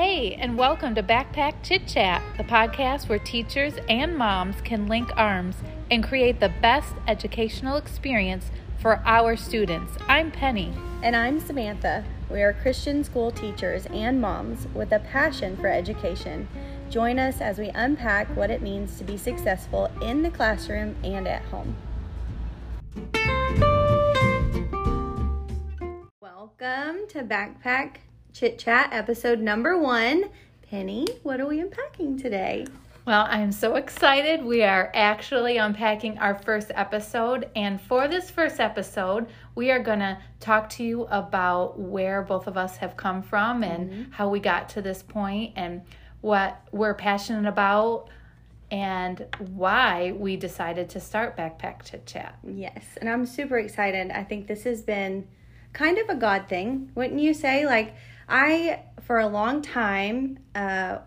Hey, and welcome to Backpack Chit Chat, the podcast where teachers and moms can link arms and create the best educational experience for our students. I'm Penny. And I'm Samantha. We are Christian school teachers and moms with a passion for education. Join us as we unpack what it means to be successful in the classroom and at home. Welcome to Backpack Chit Chat, episode number one. Penny, what are we unpacking today? Well, I'm so excited. We are actually unpacking our first episode. And for this first episode, we are going to talk to you about where both of us have come from and mm-hmm. how we got to this point and what we're passionate about and why we decided to start Backpack Chit Chat. Yes, and I'm super excited. I think this has been kind of a God thing, wouldn't you say? Like, I, for a long time, uh,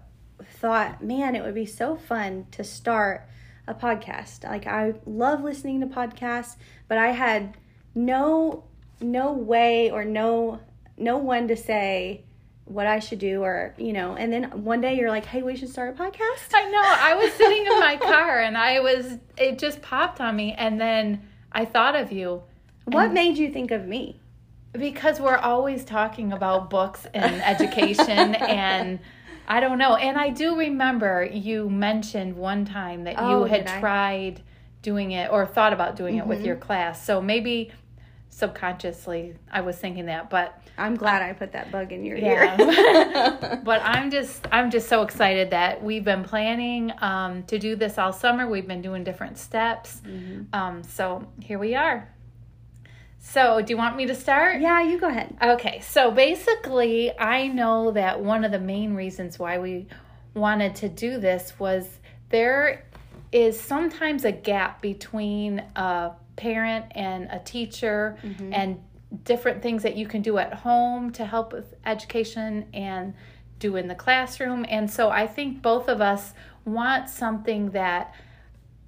thought, man, it would be so fun to start a podcast. Like, I love listening to podcasts, but I had no no way or no no one to say what I should do or you know and then one day you're like hey we should start a podcast? I know. I was sitting in my car and I was it just popped on me. And then I thought of you. What made you think of me because we're always talking about books and education and I don't know. And I do remember you mentioned one time that oh, you had tried doing it or thought about doing mm-hmm. it with your mm-hmm. class. So maybe subconsciously I was thinking that, but I'm glad I put that bug in your yeah. ear. but I'm just I'm just so excited that we've been planning um, to do this all summer. We've been doing different steps. Mm-hmm. Um, so here we are. So, do you want me to start? Yeah, you go ahead. Okay, so basically, I know that one of the main reasons why we wanted to do this was there is sometimes a gap between a parent and a teacher mm-hmm. and different things that you can do at home to help with education and do in the classroom. And so I think both of us want something that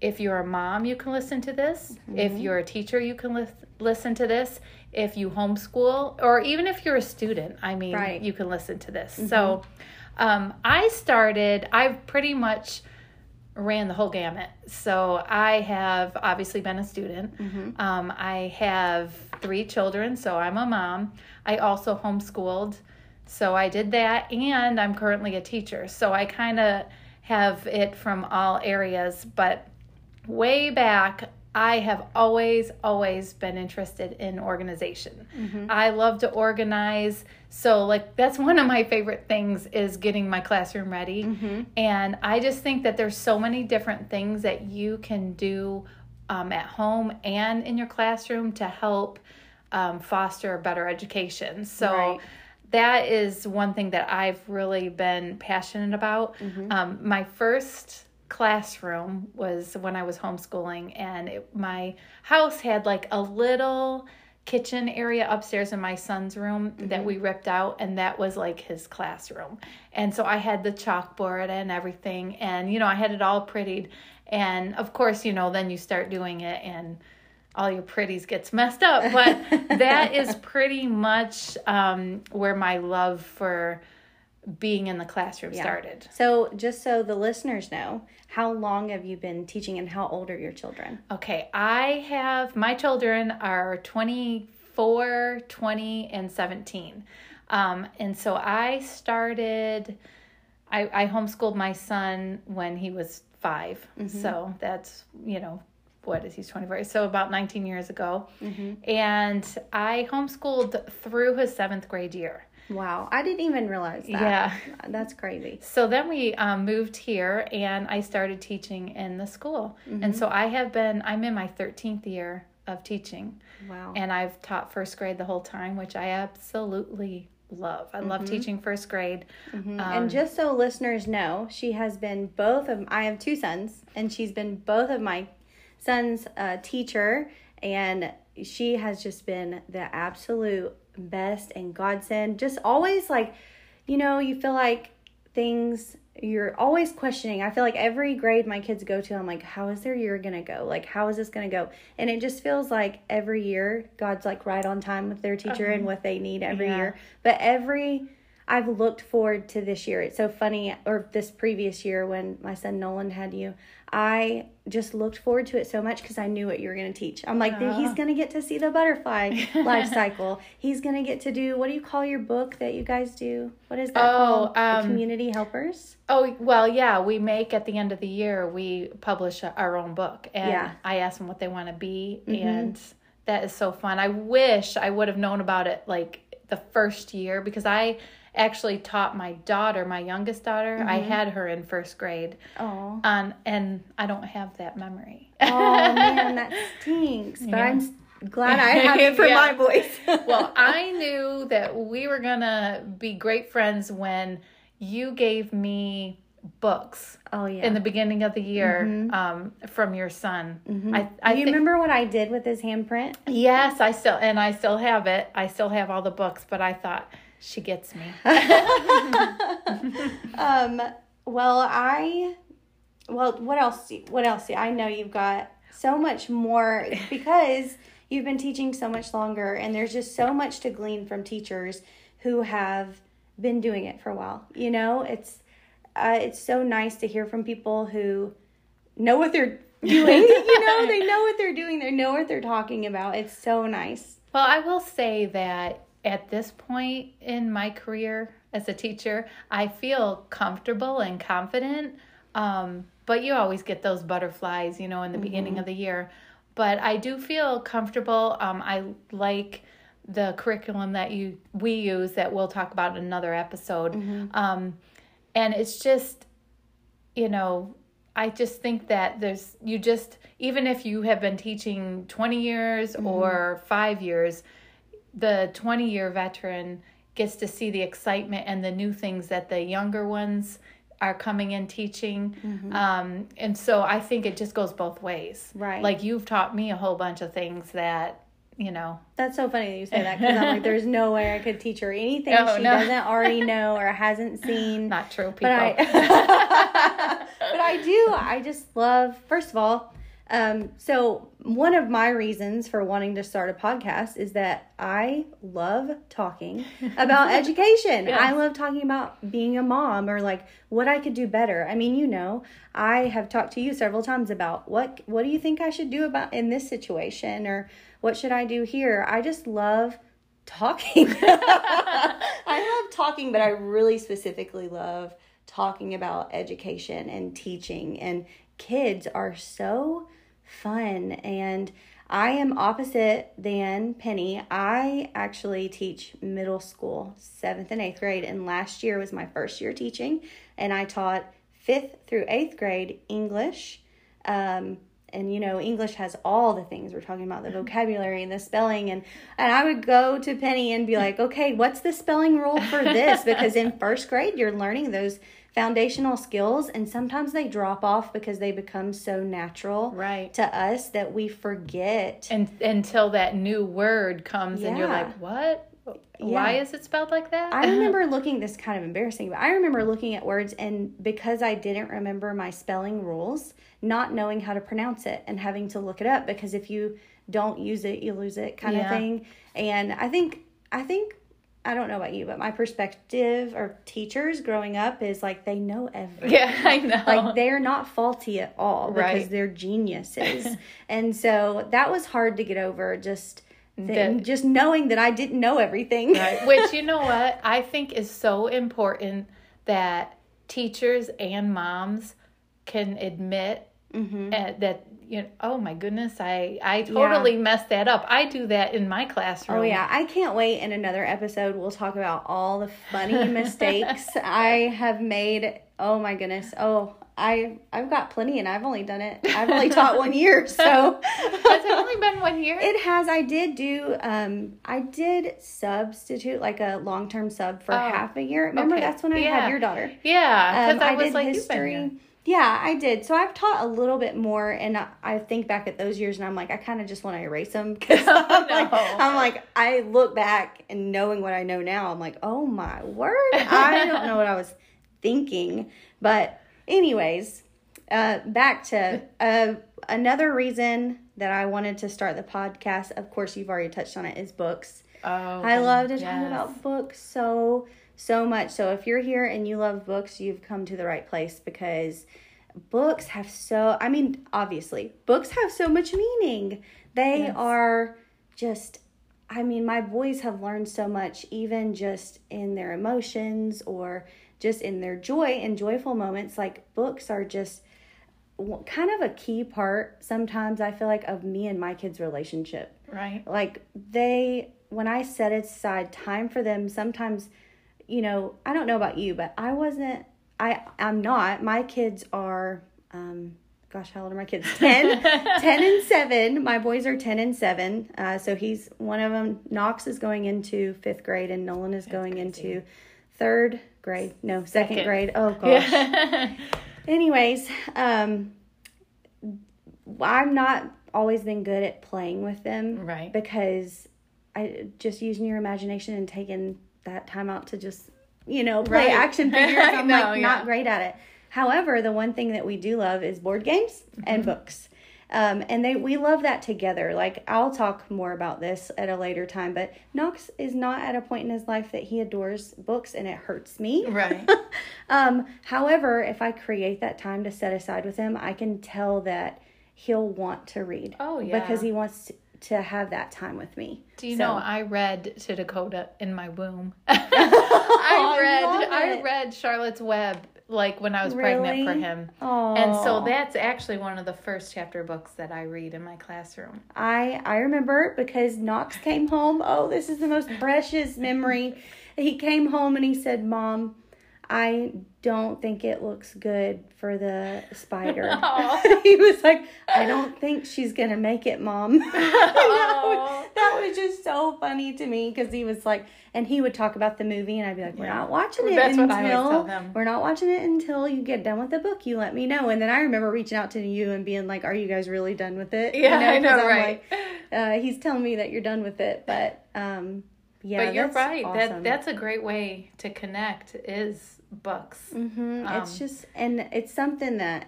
if you're a mom, you can listen to this. Mm-hmm. If you're a teacher, you can listen listen to this if you homeschool or even if you're a student i mean right. you can listen to this mm-hmm. so um, i started i've pretty much ran the whole gamut so i have obviously been a student mm-hmm. um, i have three children so i'm a mom i also homeschooled so i did that and i'm currently a teacher so i kind of have it from all areas but way back I have always, always been interested in organization. Mm-hmm. I love to organize. So, like, that's one of my favorite things is getting my classroom ready. Mm-hmm. And I just think that there's so many different things that you can do um, at home and in your classroom to help um, foster a better education. So, right. that is one thing that I've really been passionate about. Mm-hmm. Um, my first classroom was when I was homeschooling, and it, my house had like a little kitchen area upstairs in my son's room mm-hmm. that we ripped out and that was like his classroom. And so i had the chalkboard and everything and you know i had it all prettied. And of course you know then you start doing it and all your pretties gets messed up. But that is pretty much um, where my love for being in the classroom yeah. started. So, just so the listeners know, how long have you been teaching and how old are your children? Okay, I have my children are 24, 20, and 17. Um, and so I started, I, I homeschooled my son when he was 5 mm-hmm. So that's, you know, what is he's 24 so about 19 years ago mm-hmm. and i homeschooled through his seventh grade year Wow, I didn't even realize that. Yeah, that's crazy. So then we um, moved here, and I started teaching in the school, mm-hmm. and so I have been. I'm in my 13th year of teaching. Wow. And I've taught first grade the whole time, which I absolutely love. I mm-hmm. love teaching first grade. Mm-hmm. Um, and just so listeners know, she has been both of. I have two sons, and she's been both of my sons' uh, teacher, and she has just been the absolute best and godsend. Just always like, you know, you feel like things you're always questioning. I feel like every grade my kids go to, I'm like, how is their year gonna go? Like, how is this gonna go? And it just feels like every year God's like right on time with their teacher uh-huh. and what they need every yeah. year. But every I've looked forward to this year. It's so funny, or this previous year when my son Nolan had you, I just looked forward to it so much because I knew what you were going to teach. I'm like, he's going to get to see the butterfly life cycle. He's going to get to do what do you call your book that you guys do? What is that oh, called? Um, the community helpers. Oh well, yeah. We make at the end of the year we publish our own book, and yeah. I ask them what they want to be, mm-hmm. and that is so fun. I wish I would have known about it like the first year because I actually taught my daughter, my youngest daughter. Mm-hmm. I had her in first grade. Oh. Um, and I don't have that memory. oh man, that stinks. But yeah. I'm glad I have it for yeah. my boys. well, I knew that we were gonna be great friends when you gave me books. Oh yeah. In the beginning of the year, mm-hmm. um, from your son. Mm-hmm. I, I Do you think, remember what I did with his handprint? Yes, I still and I still have it. I still have all the books, but I thought she gets me. um, well, I, well, what else? What else? I know you've got so much more because you've been teaching so much longer, and there's just so much to glean from teachers who have been doing it for a while. You know, it's uh, it's so nice to hear from people who know what they're doing. you know, they know what they're doing. They know what they're talking about. It's so nice. Well, I will say that at this point in my career as a teacher, I feel comfortable and confident. Um, but you always get those butterflies, you know, in the mm-hmm. beginning of the year. But I do feel comfortable. Um, I like the curriculum that you we use that we'll talk about in another episode. Mm-hmm. Um, and it's just, you know, I just think that there's you just even if you have been teaching 20 years mm-hmm. or 5 years, the 20 year veteran gets to see the excitement and the new things that the younger ones are coming in teaching. Mm-hmm. Um, and so I think it just goes both ways. Right. Like you've taught me a whole bunch of things that, you know. That's so funny that you say that because I'm like, there's no way I could teach her anything oh, she no. doesn't already know or hasn't seen. Not true, people. But I, but I do. I just love, first of all, um, so one of my reasons for wanting to start a podcast is that I love talking about education. I love talking about being a mom or like what I could do better. I mean, you know, I have talked to you several times about what what do you think I should do about in this situation or what should I do here? I just love talking. I love talking, but I really specifically love talking about education and teaching and kids are so fun and I am opposite than Penny. I actually teach middle school, seventh and eighth grade, and last year was my first year teaching, and I taught fifth through eighth grade English. Um, and you know, English has all the things we're talking about the vocabulary and the spelling, and and I would go to Penny and be like, okay, what's the spelling rule for this? Because in first grade, you're learning those foundational skills and sometimes they drop off because they become so natural right. to us that we forget and until that new word comes yeah. and you're like what why is it spelled like that? I remember looking this kind of embarrassing, but I remember looking at words and because I didn't remember my spelling rules, not knowing how to pronounce it and having to look it up because if you don't use it, you lose it kind yeah. of thing. And I think I think I don't know about you, but my perspective or teachers growing up is like they know everything. Yeah, I know. Like they're not faulty at all because they're geniuses. and so that was hard to get over just the, just knowing that I didn't know everything. Right. Which you know what I think is so important that teachers and moms can admit mm-hmm. that you know, oh my goodness, I I totally yeah. messed that up. I do that in my classroom. Oh yeah, I can't wait. In another episode, we'll talk about all the funny mistakes I have made. Oh my goodness. Oh, I I've got plenty, and I've only done it. I've only taught one year, so has it only been one year? It has. I did do. Um, I did substitute like a long term sub for oh, half a year. Remember, okay. that's when I yeah. had your daughter. Yeah, because um, I, I did like, history yeah, I did. So I've taught a little bit more, and I, think back at those years, and I'm like, I kind of just want to erase them because I'm, like, I'm like, I look back and knowing what I know now, I'm like, oh my word, I don't know what I was thinking. But anyways, uh, back to uh, another reason that I wanted to start the podcast. Of course, you've already touched on it. Is books. Oh, I love to talk about books so so much. So if you're here and you love books, you've come to the right place because books have so I mean, obviously, books have so much meaning. They Yes. are just I mean, my boys have learned so much even just in their emotions or just in their joy and joyful moments. Like books are just kind of a key part sometimes I feel like of me and my kids' relationship Right. like they when i set aside time for them sometimes you know i don't know about you but i wasn't i i'm not my kids are um gosh how old are my kids 10 10 and 7 my boys are 10 and 7 uh, so he's one of them knox is going into fifth grade and nolan is going into third grade no second, Second. grade oh gosh Yeah. anyways um i'm not always been good at playing with them Right. because i just using your imagination and taking that time out to just you know play Right. action figures i'm know, like yeah. not great at it however the one thing that we do love is board games Mm-hmm. and books um, and they we love that together like i'll talk more about this at a later time but knox is not at a point in his life that he adores books and it hurts me Right. um, however, if I create that time to set aside with him, I can tell that he'll want to read. Oh, yeah. Because he wants to, to have that time with me. Do you So- know I read to Dakota in my womb? Oh, I I read I it. read Charlotte's Web like when I was pregnant for him. And so that's actually one of the first chapter books that I read in my classroom. I I remember because Knox came home. Oh, this is the most precious memory. He came home and he said, "Mom, I don't think it looks good for the spider." He was like, "I don't think she's gonna make it, Mom." Aw. that was just so funny to me because he was like, and he would talk about the movie, and I'd be like, "We're Yeah. not watching it That's until what I always tell them. we're not watching it until you get done with the book. You let me know." And then I remember reaching out to you and being like, "Are you guys really done with it?" You Yeah, I know, right. like, uh, he's telling me that you're done with it, but um, yeah, but you're right. Awesome. That that's a great way to connect is books. hmm it's Um, just, and it's something that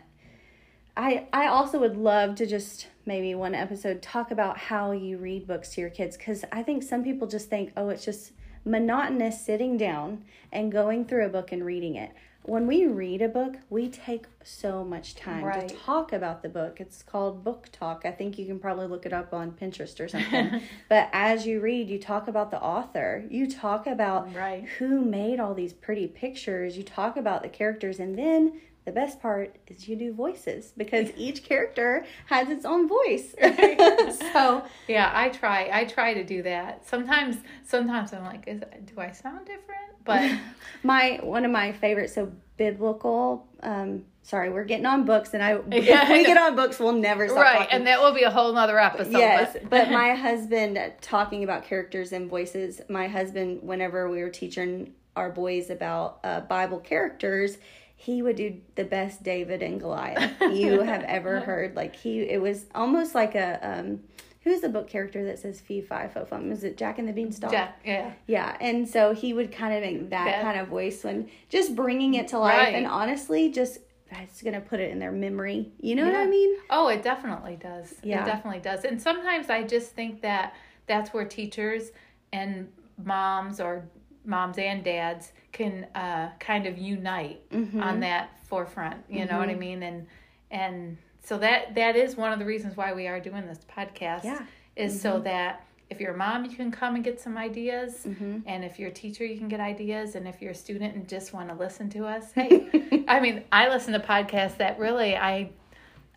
I I also would love to just maybe one episode talk about how you read books to your kids because I think some people just think, oh, it's just monotonous sitting down and going through a book and reading it. When we read a book, we take so much time Right. to talk about the book. It's called book talk. I think you can probably look it up on Pinterest or something. but as you read, you talk about the author. You talk about Right. who made all these pretty pictures. You talk about the characters, and then the best part is you do voices because each character has its own voice. so Yeah, I try. I try to do that. Sometimes sometimes I'm like, is do I sound different? But my one of my favorites, so biblical. Um, sorry, we're getting on books, and I Yeah, if we get on books, we'll never stop right, talking. and that will be a whole nother episode. yes, but my husband talking about characters and voices. My husband, whenever we were teaching our boys about uh, Bible characters, he would do the best David and Goliath you have ever heard. Like he, it was almost like a um, who's the book character that says fee fi fo fum? Is it Jack and the Beanstalk? Jack, yeah. Yeah, and so he would kind of make that That- kind of voice when just bringing it to life, Right. and honestly, just that's gonna put it in their memory. You know what I mean? Oh, it definitely does. Yeah. It definitely does. And sometimes I just think that that's where teachers and moms or moms and dads can uh, kind of unite Mm-hmm. on that forefront. You know what I mean? And and so that that is one of the reasons why we are doing this podcast. Yeah. Is so that if you're a mom, you can come and get some ideas, Mm-hmm. and if you're a teacher, you can get ideas, and if you're a student and just want to listen to us, hey, I mean, I listen to podcasts that really I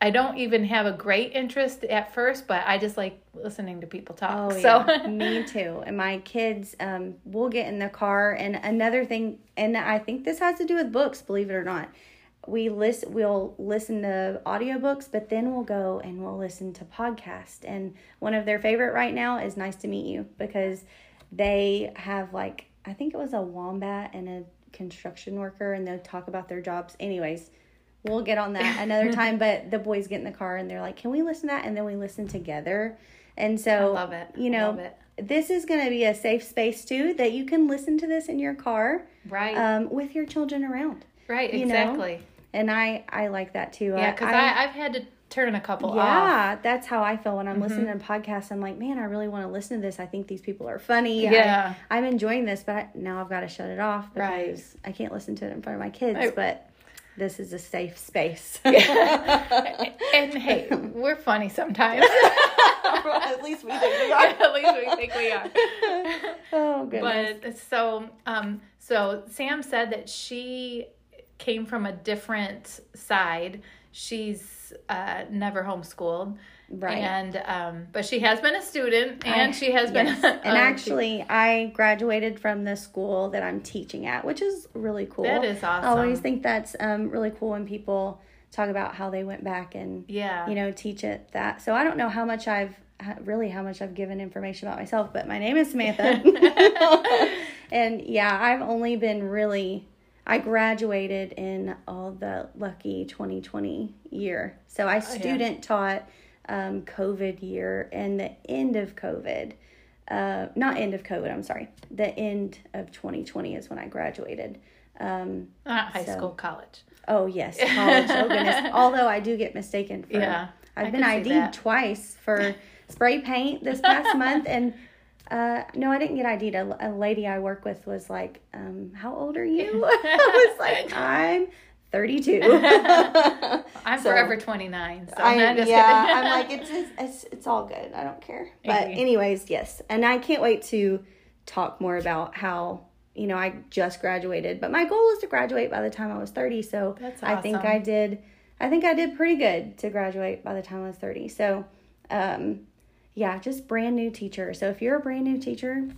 I don't even have a great interest at first, but I just like listening to people talk. Oh so yeah, me too. And my kids, um, will get in the car. And another thing, and I think this has to do with books. Believe it or not, we list We'll listen to audiobooks, but then we'll go and we'll listen to podcasts. And one of their favorite right now is "Nice to Meet You" because they have like I think it was a wombat and a construction worker, and they talk about their jobs. Anyways. We'll get on that another time, but the boys get in the car and they're like, "Can we listen to that?" And then we listen together. And so, I love it. You know, it. this is going to be a safe space too that you can listen to this in your car right, um, with your children around. right, you know, exactly. And I I like that too. Yeah, because I, I, I've had to turn a couple off. Yeah, that's how I feel when I'm listening to podcasts. I'm like, man, I really want to listen to this. I think these people are funny. Yeah. I, am enjoying this, but I, now I've got to shut it off because Right. I can't listen to it in front of my kids. Right. But this is a safe space. And hey, we're funny sometimes. At least we think we At least we think we are. Oh goodness. But so, um, so Sam said that she came from a different side. She's uh, never homeschooled, Right. And um, but she has been a student, and I- she has been. yes. and actually, I graduated from the school that I'm teaching at, which is really cool. That is awesome. I always think that's um, really cool when people talk about how they went back and yeah, you know teach it that. So I don't know how much I've really how much I've given information about myself, but my name is Samantha, and yeah, I've only been really. I graduated in all the lucky 2020 year. So I student taught um, COVID year and the end of COVID. Uh, not end of COVID, I'm sorry. The end of 2020 is when I graduated. Um, not high so- school, college. oh, yes, college. oh, goodness. Although I do get mistaken for. Yeah, I've I been ID'd that. twice for spray paint this past month. And uh, no, I didn't get ID'd. A, a lady I work with was like, um, How old are you? I was like, I'm 32. I'm So- forever 29. So I'm yeah. I'm like it's, it's it's all good. I don't care. But anyways, yes, and I can't wait to talk more about how you know I just graduated, but my goal is to graduate by the time I was 30. So That's I think. I did. I think I did pretty good to graduate by the time I was 30. So, um, yeah, just brand new teacher. So if you're a brand new teacher,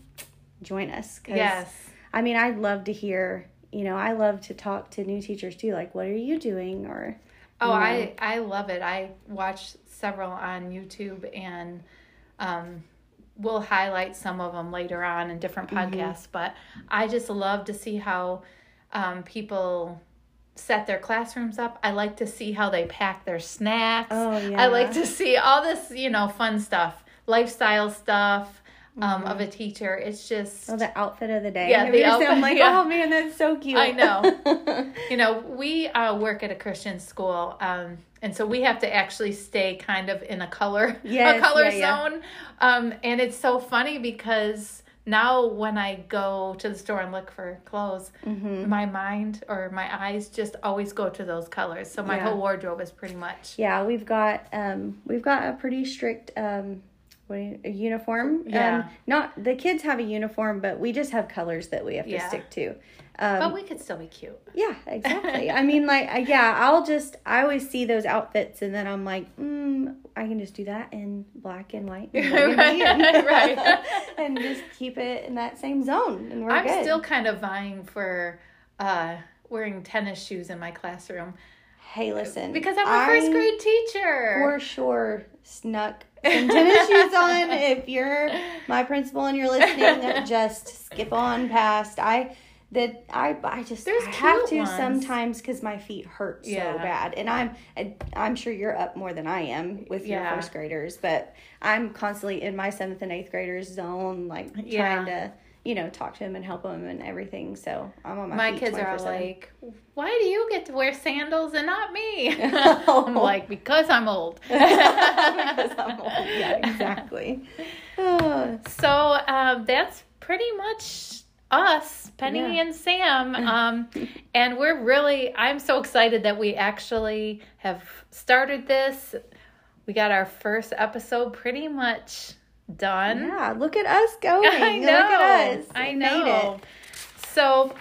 join us. 'cause, yes. I mean, I'd love to hear. You know, I love to talk to new teachers too. Like, what are you doing? Or Oh, you know. I I love it. I watch several on YouTube, and um, we'll highlight some of them later on in different Mm-hmm. podcasts. But I just love to see how um, people set their classrooms up. I like to see how they pack their snacks. Oh, yeah. I like to see all this, you know, fun stuff, lifestyle stuff um, Mm-hmm. of a teacher. It's just Oh, the outfit of the day. Yeah, the seen- I'm outfit, like, yeah. oh man, that's so cute. I know. you know, we uh, work at a Christian school, um, and so we have to actually stay kind of in a color, Yes, a color yeah, yeah. zone. Um, and it's so funny because now when I go to the store and look for clothes, Mm-hmm. my mind or my eyes just always go to those colors. So my Yeah. whole wardrobe is pretty much. yeah, we've got um, we've got a pretty strict um, what you, a uniform. Yeah. Um, not the kids have a uniform, but we just have colors that we have to Yeah. stick to. Um, But we could still be cute. yeah, exactly. I mean, like, yeah, I'll just I always see those outfits, and then I'm like, mm, I can just do that in black and white, and and, Right. and just keep it in that same zone, and we're I'm good. still kind of vying for uh, wearing tennis shoes in my classroom Hey, listen. because I'm a first grade teacher. For sure, snuck some tennis shoes on. If you're my principal and you're listening, just skip on past. I that I I just There's I have to ones. sometimes because my feet hurt Yeah. so bad, and I'm I, I'm sure you're up more than I am with your first graders, but I'm constantly in my seventh and eighth graders zone, like Yeah. trying to you know talk to them and help them and everything. So I'm on my my kids are all 24/7. like, "Why do you get to wear sandals and not me?" I'm like, "Because I'm old." because I'm old. Yeah, exactly. Oh, So um, that's pretty much us, Penny Yeah. and Sam. Um, and we're really, I'm so excited that we actually have started this. We got our first episode pretty much done. Yeah, look at us going. I know. Look at us. I We know. Made it. So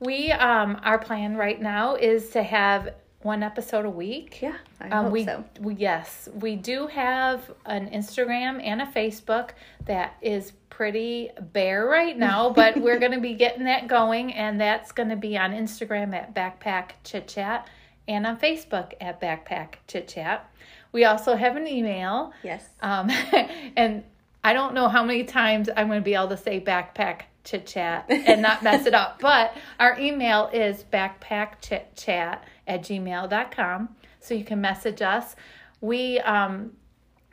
we, um, our plan right now is to have one episode a week. Yeah, I Um, hope we, so. we yes, we do have an Instagram and a Facebook that is pretty bare right now, but we're going to be getting that going, and that's going to be on Instagram at Backpack Chit Chat and on Facebook at Backpack Chit Chat. We also have an email, Yes. um, and I don't know how many times I'm going to be able to say Backpack Chit Chat and not mess it up, but our email is backpackchitchat at gmail.com. So you can message us. We um,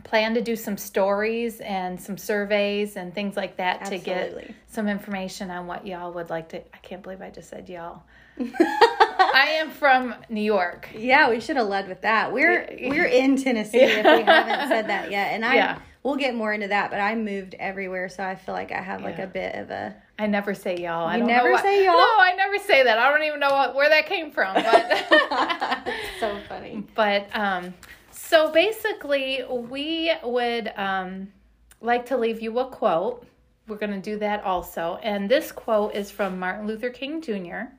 plan to do some stories and some surveys and things like that to get some information on what y'all would like to. I can't believe I just said y'all. I am from New York. Yeah, we should have led with that. We're we're in Tennessee if we haven't said that yet. And I Yeah. We'll get more into that, but I moved everywhere, so I feel like I have like a bit of a I never say y'all. I You don't never say y'all? No, I never say that. I don't even know what, where that came from. But so funny. but um, so basically, we would um, like to leave you a quote. We're going to do that also. And this quote is from Martin Luther King Jr.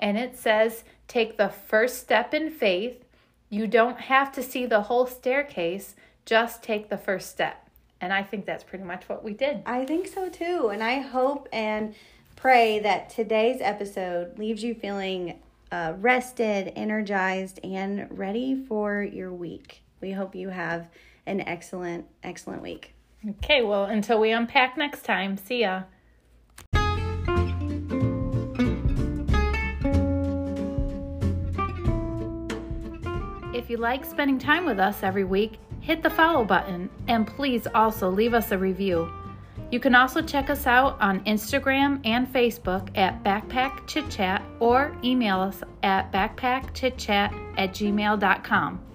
And it says, Take the first step in faith. You don't have to see the whole staircase, just take the first step. And I think that's pretty much what we did. I think so too. And I hope and pray that today's episode leaves you feeling uh, rested, energized, and ready for your week. We hope you have an excellent, excellent week. Okay, well, until we unpack next time, see ya. If you like spending time with us every week, hit the follow button and please also leave us a review. You can also check us out on Instagram and Facebook at Backpack Chit Chat or email us at backpackchitchat at gmail.com.